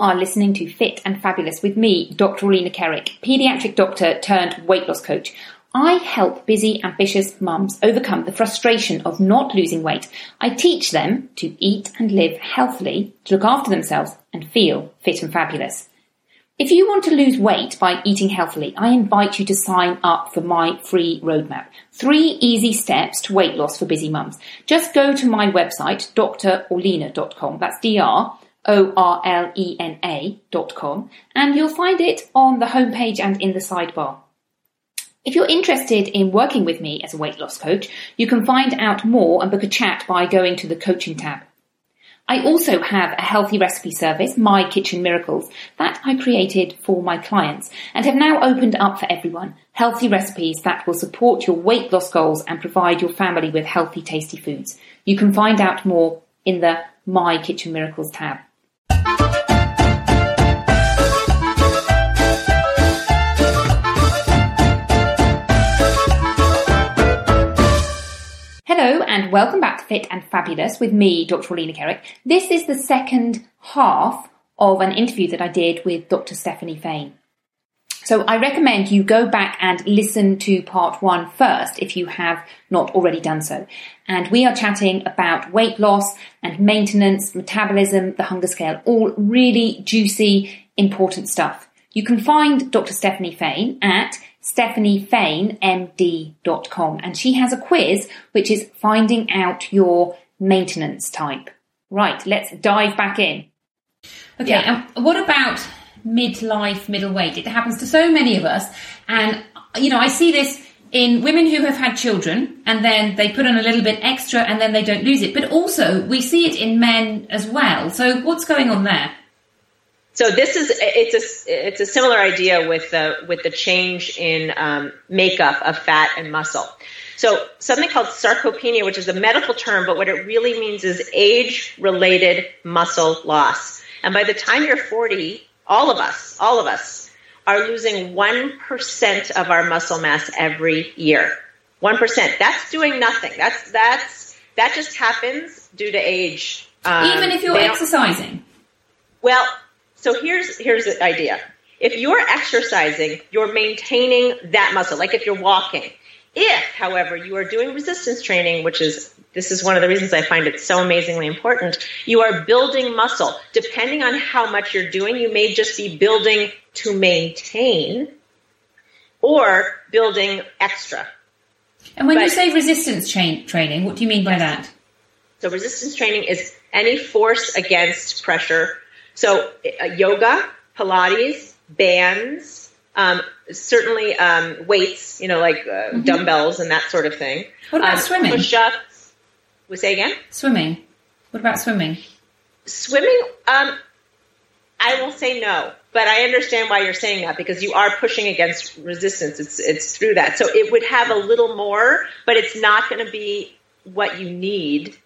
Are listening to Fit and Fabulous with me, Dr. Orlena Kerek, paediatric doctor turned weight loss coach. I help busy, ambitious mums overcome the frustration of not losing weight. I teach them to eat and live healthily, to look after themselves and feel fit and fabulous. If you want to lose weight by eating healthily, I invite you to sign up for my free roadmap. Three easy steps to weight loss for busy mums. Just go to my website, drorlena.com. That's dr O-R-L-E-N-A dot com, and you'll find it on the homepage and in the sidebar. If you're interested in working with me as a weight loss coach, you can find out more and book a chat by going to the coaching tab. I also have a healthy recipe service, My Kitchen Miracles, that I created for my clients and have now opened up for everyone. Healthy recipes that will support your weight loss goals and provide your family with healthy, tasty foods. You can find out more in the My Kitchen Miracles tab. Hello and welcome back to Fit and Fabulous with me, Dr. Orlena Kerek. This is the second half of an interview that I did with Dr. Stephanie Fain. So I recommend you go back and listen to part one first if you have not already done so. And we are chatting about weight loss and maintenance, metabolism, the hunger scale, all really juicy, important stuff. You can find Dr. Stephanie Fain at stephaniefainemd.com and she has a quiz which is finding out your maintenance type. Right, let's dive back in. Okay, yeah. um, what about midlife middleweight? It happens to so many of us and you know, I see this in women who have had children and then they put on a little bit extra and then they don't lose it. But also we see it in men as well. So what's going on there? So this is it's a it's a similar idea with the with the change in um, makeup of fat and muscle. So something called sarcopenia, which is a medical term, but what it really means is age related muscle loss. And by the time you're 40, all of us, all of us are losing 1% of our muscle mass every year. 1%. That's doing nothing. That's that's that just happens due to age. Um, Even if you're exercising. Well, so here's here's the idea. If you're exercising, you're maintaining that muscle. Like if you're walking. If, however, you are doing resistance training, which is this is one of the reasons I find it so amazingly important. You are building muscle. Depending on how much you're doing, you may just be building to maintain or building extra. And when but, you say resistance tra- training, what do you mean by that? So resistance training is any force against pressure so uh, yoga, Pilates, bands, um, certainly um, weights, you know, like uh, mm-hmm. dumbbells and that sort of thing. What about um, swimming? Push-ups. We say again? Swimming. What about swimming? Swimming, um, I will say no, but I understand why you're saying that because you are pushing against resistance. It's it's through that, so it would have a little more, but it's not going to be what you need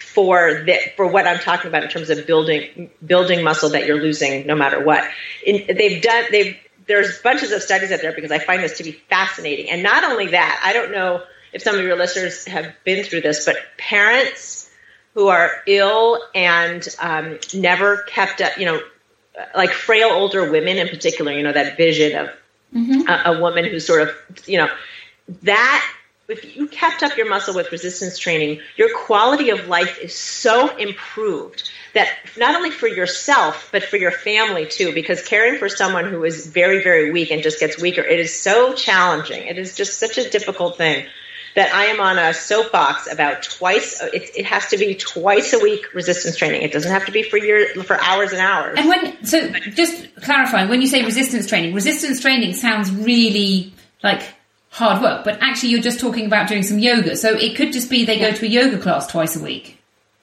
for the, for what I'm talking about in terms of building building muscle that you're losing no matter what. In, they've done they've there's bunches of studies out there because I find this to be fascinating. And not only that, I don't know if some of your listeners have been through this, but parents who are ill and um, never kept up, you know, like frail older women in particular, you know, that vision of mm-hmm. a, a woman who's sort of, you know, that if you kept up your muscle with resistance training, your quality of life is so improved that not only for yourself, but for your family too, because caring for someone who is very, very weak and just gets weaker, it is so challenging. It is just such a difficult thing. that I am on a soapbox about twice. It, it has to be twice a week resistance training. It doesn't have to be for year for hours and hours. And when so just clarifying, when you say resistance training, resistance training sounds really like hard work, but actually you're just talking about doing some yoga. So it could just be they go to a yoga class twice a week.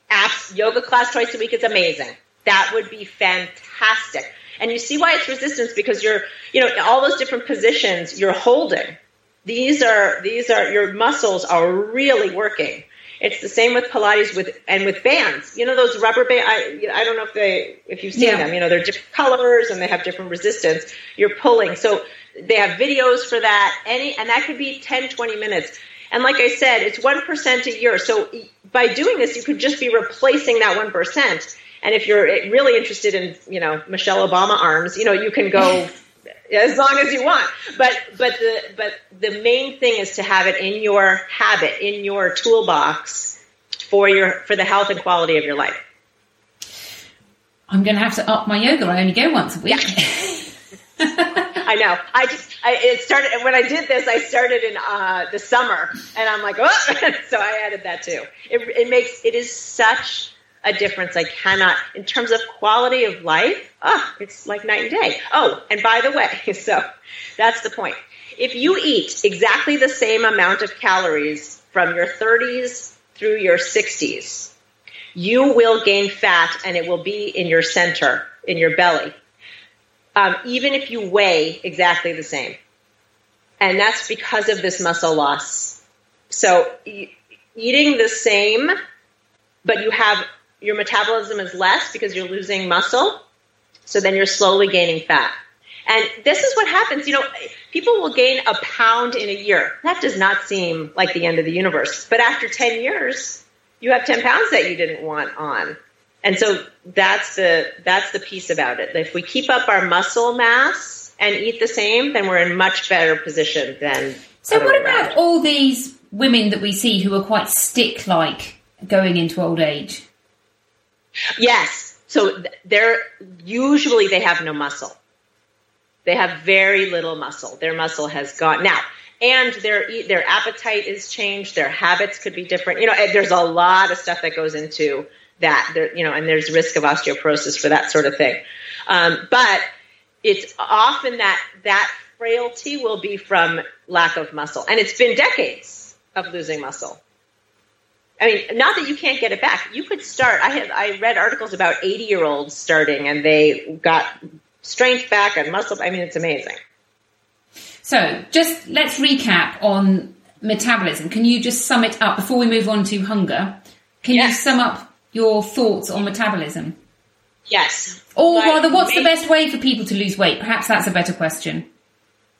Apps, yoga class twice a week is amazing. That would be fantastic. And you see why it's resistance because you're, you know, all those different positions you're holding. These are these are your muscles are really working. It's the same with Pilates with and with bands. You know those rubber band. I, I don't know if they if you've seen yeah. them. You know they're different colors and they have different resistance. You're pulling. So they have videos for that. Any and that could be 10, 20 minutes. And like I said, it's one percent a year. So by doing this, you could just be replacing that one percent and if you're eh, really interested in, you know, Michelle Obama arms, you know, you can go as long as you want. But but the but the main thing is to have it in your habit, in your toolbox for your for the health and quality of your life. I'm going to have to up my yoga. I only go once a week. I know. I just I, it started when I did this. I started in uh, the summer, and I'm like, oh, so I added that too. It, it makes it is such a difference. I cannot, in terms of quality of life, oh, it's like night and day. Oh, and by the way, so that's the point. If you eat exactly the same amount of calories from your 30s through your 60s, you will gain fat and it will be in your center, in your belly, um, even if you weigh exactly the same. And that's because of this muscle loss. So, e- eating the same, but you have your metabolism is less because you're losing muscle. So then you're slowly gaining fat. And this is what happens. You know, people will gain a pound in a year. That does not seem like the end of the universe. But after 10 years, you have 10 pounds that you didn't want on. And so that's the, that's the piece about it. If we keep up our muscle mass and eat the same, then we're in much better position than. So what about all these women that we see who are quite stick like going into old age? Yes. So they're usually they have no muscle. They have very little muscle. Their muscle has gone now, and their their appetite is changed. Their habits could be different. You know, there's a lot of stuff that goes into that. There, you know, and there's risk of osteoporosis for that sort of thing. Um, but it's often that that frailty will be from lack of muscle, and it's been decades of losing muscle. I mean, not that you can't get it back. You could start. I have I read articles about 80 year olds starting, and they got strength back and muscle. I mean, it's amazing. So, just let's recap on metabolism. Can you just sum it up before we move on to hunger? Can yes. you sum up your thoughts on metabolism? Yes. Or rather, what's the best way for people to lose weight? Perhaps that's a better question.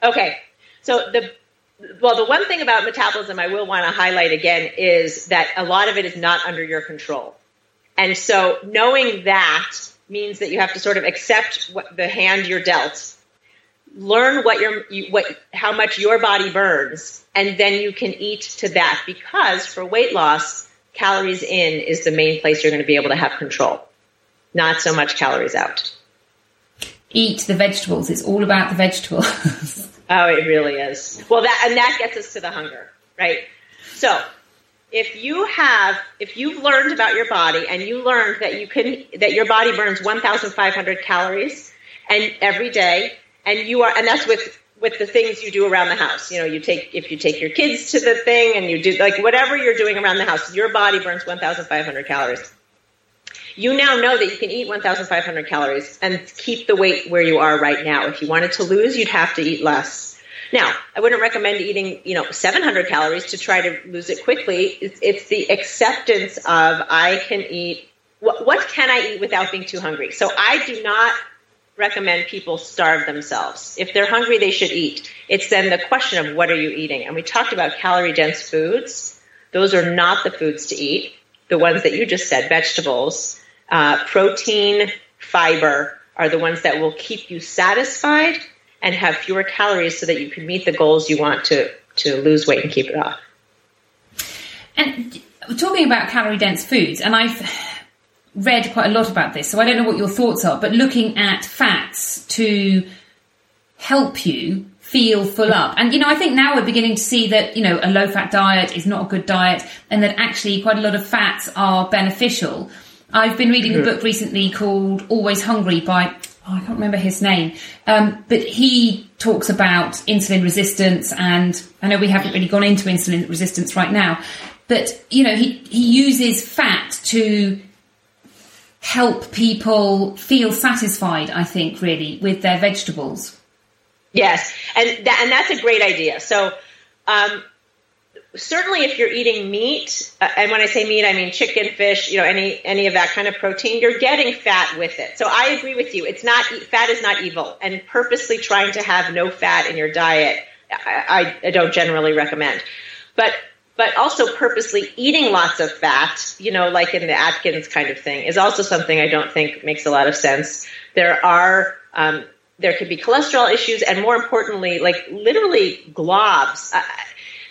Okay. So the well, the one thing about metabolism I will want to highlight again is that a lot of it is not under your control. And so knowing that means that you have to sort of accept what the hand you're dealt, learn what your what how much your body burns, and then you can eat to that because for weight loss, calories in is the main place you're going to be able to have control, not so much calories out. Eat the vegetables. It's all about the vegetables. Oh, it really is. Well, that and that gets us to the hunger, right? So, if you have if you've learned about your body and you learned that you can that your body burns 1500 calories and every day and you are and that's with with the things you do around the house. You know, you take if you take your kids to the thing and you do like whatever you're doing around the house, your body burns 1500 calories. You now know that you can eat 1,500 calories and keep the weight where you are right now. If you wanted to lose, you'd have to eat less. Now, I wouldn't recommend eating, you know, 700 calories to try to lose it quickly. It's, it's the acceptance of I can eat. What, what can I eat without being too hungry? So I do not recommend people starve themselves. If they're hungry, they should eat. It's then the question of what are you eating? And we talked about calorie dense foods. Those are not the foods to eat. The ones that you just said, vegetables, uh, protein, fiber are the ones that will keep you satisfied and have fewer calories so that you can meet the goals you want to, to lose weight and keep it off. And talking about calorie dense foods, and I've read quite a lot about this, so I don't know what your thoughts are, but looking at fats to help you feel full up. And, you know, I think now we're beginning to see that, you know, a low fat diet is not a good diet and that actually quite a lot of fats are beneficial. I've been reading a book recently called Always Hungry by, oh, I can't remember his name, um, but he talks about insulin resistance and I know we haven't really gone into insulin resistance right now, but, you know, he, he uses fat to help people feel satisfied, I think, really, with their vegetables. Yes, and that, and that's a great idea. So, um, certainly, if you're eating meat, uh, and when I say meat, I mean chicken, fish, you know, any any of that kind of protein, you're getting fat with it. So I agree with you. It's not fat is not evil, and purposely trying to have no fat in your diet, I, I don't generally recommend. But but also purposely eating lots of fat, you know, like in the Atkins kind of thing, is also something I don't think makes a lot of sense. There are um, there could be cholesterol issues, and more importantly, like literally globs. Uh,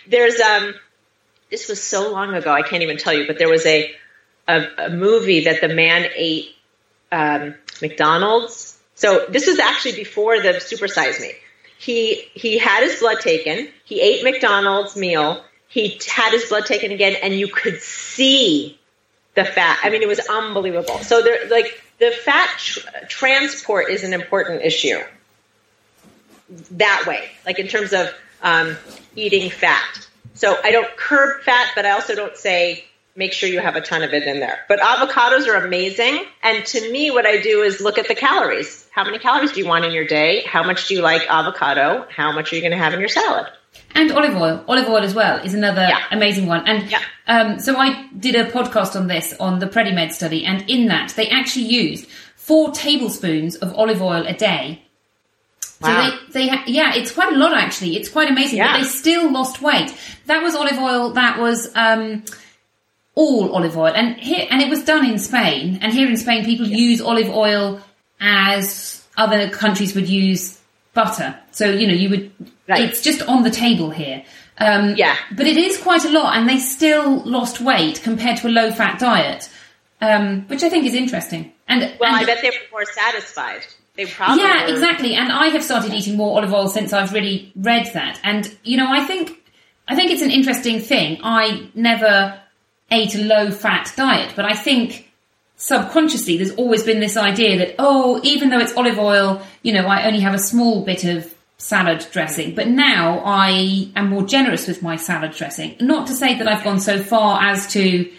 there's um, this was so long ago, I can't even tell you, but there was a a, a movie that the man ate um, McDonald's. So this was actually before the Super Size Me. He he had his blood taken. He ate McDonald's meal. He had his blood taken again, and you could see the fat. I mean, it was unbelievable. So there, like the fat tr- transport is an important issue that way, like in terms of um, eating fat. So I don't curb fat, but I also don't say make sure you have a ton of it in there. But avocados are amazing. And to me, what I do is look at the calories. How many calories do you want in your day? How much do you like avocado? How much are you going to have in your salad? And olive oil, olive oil as well is another Yeah. amazing one. And Yeah. um, so I did a podcast on this on the Predimed study, and in that they actually used four tablespoons of olive oil a day. So Wow. they, they ha- yeah, it's quite a lot actually. It's quite amazing, Yeah. but they still lost weight. That was olive oil. That was um, all olive oil, and here and it was done in Spain. And here in Spain, people use olive oil as other countries would use butter. So you know, you would. Right. It's just on the table here. Um, Yeah. but it is quite a lot, and they still lost weight compared to a low-fat diet, um, which I think is interesting. And Well, and- I bet they were more satisfied. They probably yeah, were. exactly. And I have started eating more olive oil since I've really read that. And you know, I think I think it's an interesting thing. I never ate a low fat diet, but I think subconsciously there's always been this idea that oh, even though it's olive oil, you know, I only have a small bit of salad dressing. But now I am more generous with my salad dressing. Not to say that I've gone so far as to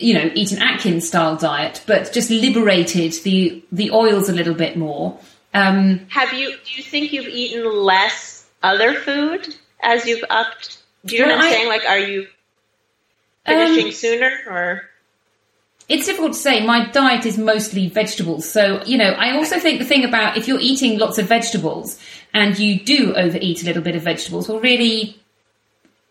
you know, eat an Atkins style diet, but just liberated the the oils a little bit more. Um, Have you? Do you think you've eaten less other food as you've upped? Do you know what I'm I- saying? Like, are you Um, finishing sooner or? It's difficult to say. My diet is mostly vegetables, so you know. I also think the thing about if you're eating lots of vegetables and you do overeat a little bit of vegetables, well, really,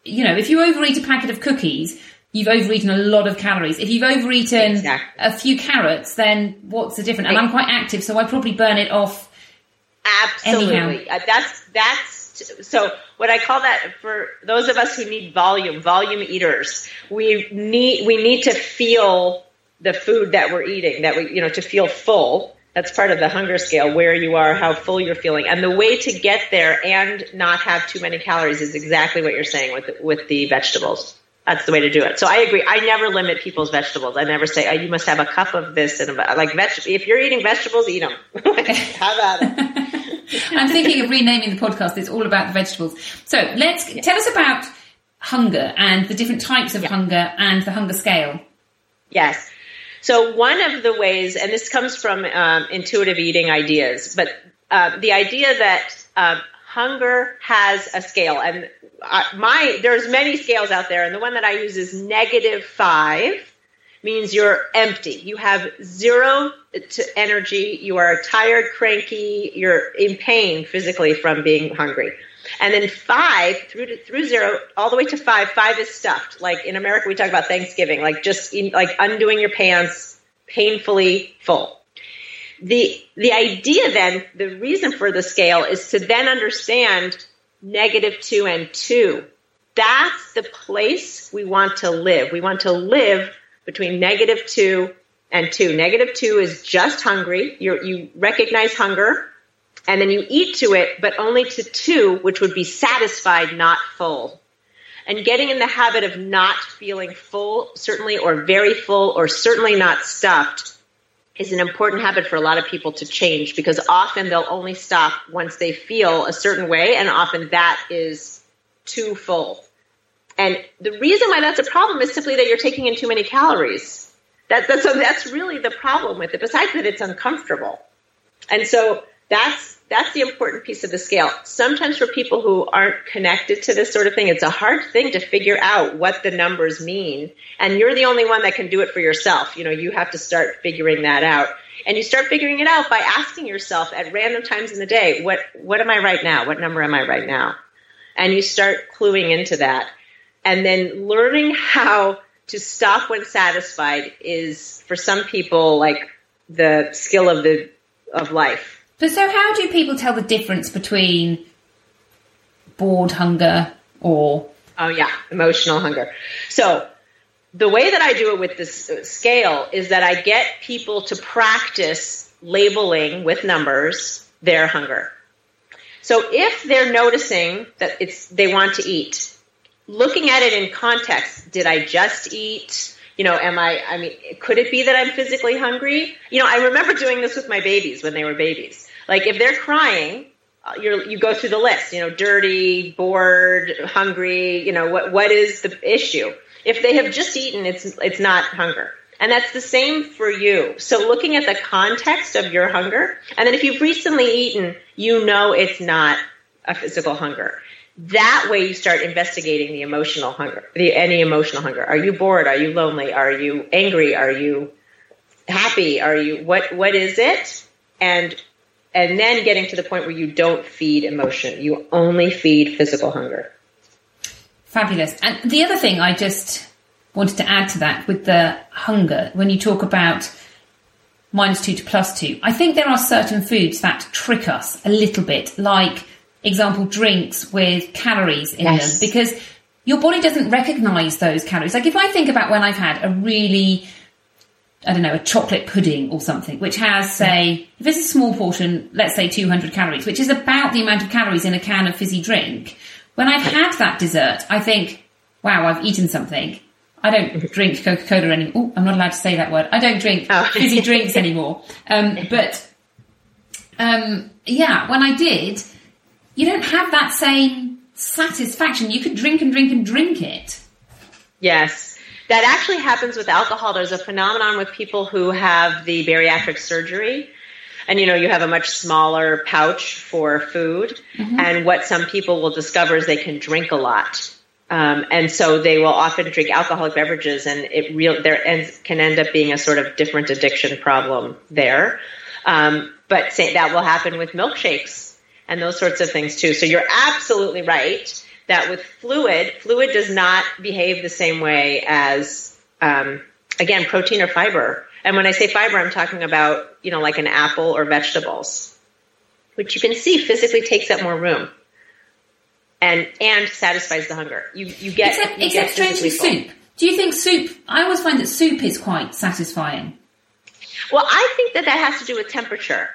you know, if you overeat a packet of cookies. You've overeaten a lot of calories. If you've overeaten Exactly. a few carrots, then what's the difference? And I'm quite active, so I probably burn it off Absolutely. Uh, that's that's so what I call that for those of us who need volume, volume eaters. We need we need to feel the food that we're eating, that we you know to feel full. That's part of the hunger scale, where you are, how full you're feeling, and the way to get there and not have too many calories is exactly what you're saying with with the vegetables. That's the way to do it. So I agree. I never limit people's vegetables. I never say, oh, you must have a cup of this and a, like veg. If you're eating vegetables, eat them. How about it? I'm thinking of renaming the podcast. It's all about the vegetables. So let's tell us about hunger and the different types of hunger and the hunger scale. Yes. So one of the ways, and this comes from um, intuitive eating ideas, but uh, the idea that um, hunger has a scale, and uh, my there's many scales out there, and the one that I use is negative five, means you're empty. You have zero to energy. You are tired, cranky. You're in pain physically from being hungry. And then five through to, through zero all the way to five. Five is stuffed. Like in America, we talk about Thanksgiving, like just in, like undoing your pants, painfully full. The the idea then, the reason for the scale is to then understand negative two and two. That's the place we want to live. We want to live between negative two and two. Negative two is just hungry. you you recognize hunger And then you eat to it, but only to two, which would be satisfied, not full. And getting in the habit of not feeling full, certainly, or very full, or certainly not stuffed is an important habit for a lot of people to change because often they'll only stop once they feel a certain way, and often that is too full. And the reason why that's a problem is simply that you're taking in too many calories. That, that's, so that's really the problem with it, besides that it's uncomfortable. And so that's that's the important piece of the scale. Sometimes for people who aren't connected to this sort of thing, it's a hard thing to figure out what the numbers mean. And you're the only one that can do it for yourself. You know, you have to start figuring that out. And you start figuring it out by asking yourself at random times in the day, what what am I right now? What number am I right now? And you start cluing into that. And then learning how to stop when satisfied is for some people like the skill of the of life but so, how do people tell the difference between bored hunger or? Oh yeah, emotional hunger. So the way that I do it with this uh, scale is that I get people to practice labeling with numbers their hunger. So if they're noticing that it's they want to eat, looking at it in context, did I just eat? You know, am I I mean, could it be that I'm physically hungry? You know, I remember doing this with my babies when they were babies. Like if they're crying, uh, you you go through the list. You know, dirty, bored, hungry. You know, what what is the issue? If they have just eaten, it's it's not hunger. And that's the same for you. So looking at the context of your hunger, and then if you've recently eaten, you know it's not a physical hunger. That way you start investigating the emotional hunger, the any emotional hunger. Are you bored? Are you lonely? Are you angry? Are you happy? Are you what what is it? And and then getting to the point where you don't feed emotion, you only feed physical hunger. Fabulous. And the other thing I just wanted to add to that with the hunger, when you talk about minus two to plus two, I think there are certain foods that trick us a little bit, like example drinks with calories in yes. them, because your body doesn't recognize those calories. Like if I think about when I've had a really I don't know, a chocolate pudding or something, which has, say, if it's a small portion, let's say 200 calories, which is about the amount of calories in a can of fizzy drink. When I've had that dessert, I think, wow, I've eaten something. I don't drink Coca-Cola anymore. Oh, I'm not allowed to say that word. I don't drink oh. fizzy drinks anymore. Um, but, um, yeah, when I did, you don't have that same satisfaction. You could drink and drink and drink it. Yes. That actually happens with alcohol. There's a phenomenon with people who have the bariatric surgery. And you know, you have a much smaller pouch for food. Mm-hmm. And what some people will discover is they can drink a lot. Um, and so they will often drink alcoholic beverages, and it real there ends, can end up being a sort of different addiction problem there. Um, but say, that will happen with milkshakes and those sorts of things too. So you're absolutely right that with fluid, fluid does not behave the same way as, um, again, protein or fiber. And when I say fiber, I'm talking about, you know, like an apple or vegetables, which you can see physically takes up more room and, and satisfies the hunger. You, you get, except, you except strangely soup. Do you think soup, I always find that soup is quite satisfying. Well, I think that that has to do with temperature,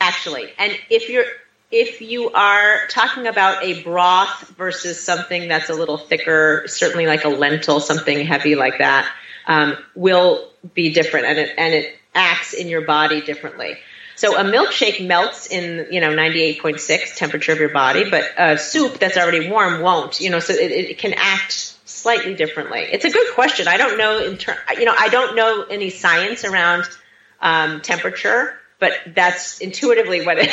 actually. And if you're, if you are talking about a broth versus something that's a little thicker, certainly like a lentil, something heavy like that, um, will be different and it, and it acts in your body differently. So a milkshake melts in, you know, 98.6 temperature of your body, but a soup that's already warm won't, you know, so it, it can act slightly differently. It's a good question. I don't know in ter- you know, I don't know any science around um, temperature but that's intuitively what it.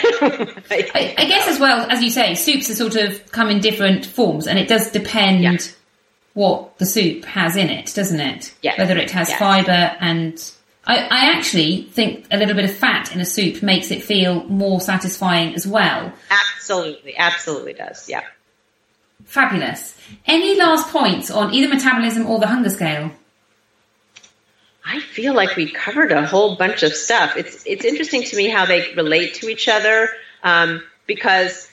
I, I, I, guess as well as you say, soups are sort of come in different forms, and it does depend yeah. what the soup has in it, doesn't it? Yeah. Whether it has fibre and. I, I actually think a little bit of fat in a soup makes it feel more satisfying as well. Absolutely, absolutely does. Yeah. Fabulous. Any last points on either metabolism or the hunger scale? I feel like we covered a whole bunch of stuff. It's it's interesting to me how they relate to each other um, because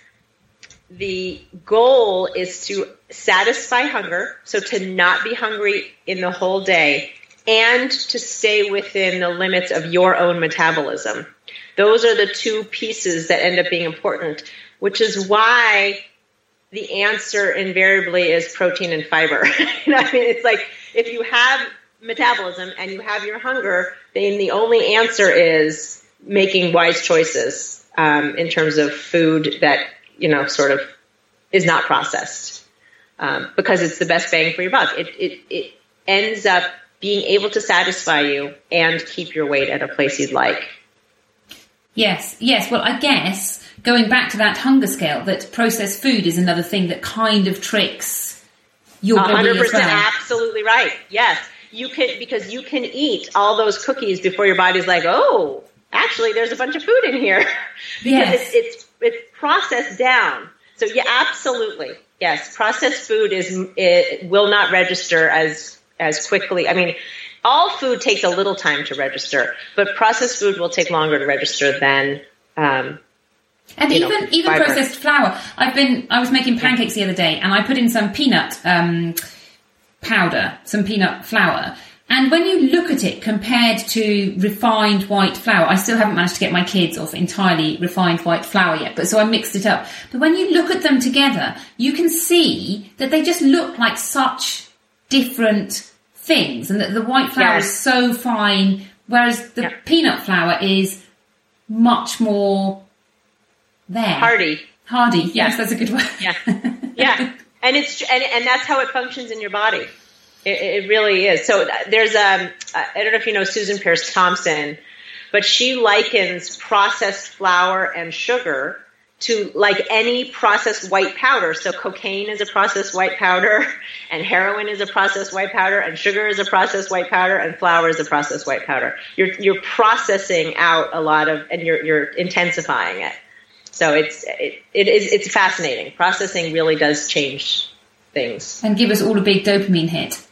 the goal is to satisfy hunger, so to not be hungry in the whole day, and to stay within the limits of your own metabolism. Those are the two pieces that end up being important, which is why the answer invariably is protein and fiber. I mean, it's like if you have metabolism and you have your hunger, then the only answer is making wise choices um, in terms of food that you know sort of is not processed um, because it's the best bang for your buck. It, it it ends up being able to satisfy you and keep your weight at a place you'd like. Yes, yes. Well, I guess going back to that hunger scale, that processed food is another thing that kind of tricks your body 100% as well. absolutely right. Yes. You can, because you can eat all those cookies before your body's like, oh, actually, there's a bunch of food in here. because yes. it's, it's, it's processed down. So yeah, absolutely. Yes. Processed food is, it will not register as, as quickly. I mean, all food takes a little time to register, but processed food will take longer to register than um, and even know, even fiber. processed flour. I've been I was making pancakes the other day, and I put in some peanut um, powder, some peanut flour. And when you look at it compared to refined white flour, I still haven't managed to get my kids off entirely refined white flour yet, but so I mixed it up. But when you look at them together, you can see that they just look like such different things and that the white flour yes. is so fine, whereas the yeah. peanut flour is much more there. Hardy. Hardy. Yes, yeah. that's a good word. Yeah. Yeah. and it's and, and that's how it functions in your body. It, it really is. So there's um I don't know if you know Susan Peirce Thompson, but she likens processed flour and sugar to like any processed white powder. So cocaine is a processed white powder, and heroin is a processed white powder, and sugar is a processed white powder, and flour is a processed white powder. You're you're processing out a lot of, and you're you're intensifying it. So it's it, it is it's fascinating. Processing really does change things and give us all a big dopamine hit.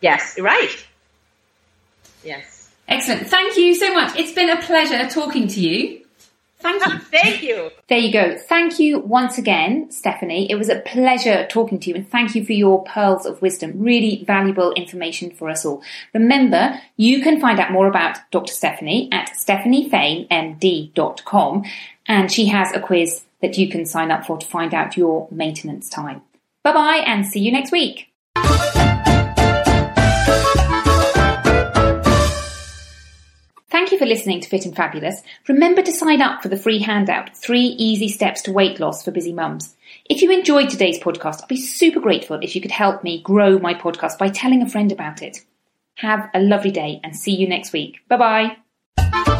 Yes, right. Yes. Excellent. Thank you so much. It's been a pleasure talking to you. Thank you. thank you. There you go. Thank you once again, Stephanie. It was a pleasure talking to you and thank you for your pearls of wisdom. Really valuable information for us all. Remember, you can find out more about Dr. Stephanie at stephaniefamemd.com and she has a quiz that you can sign up for to find out your maintenance time. Bye bye and see you next week. Thank you for listening to Fit and Fabulous. Remember to sign up for the free handout, Three Easy Steps to Weight Loss for Busy Mums. If you enjoyed today's podcast, I'd be super grateful if you could help me grow my podcast by telling a friend about it. Have a lovely day and see you next week. Bye bye.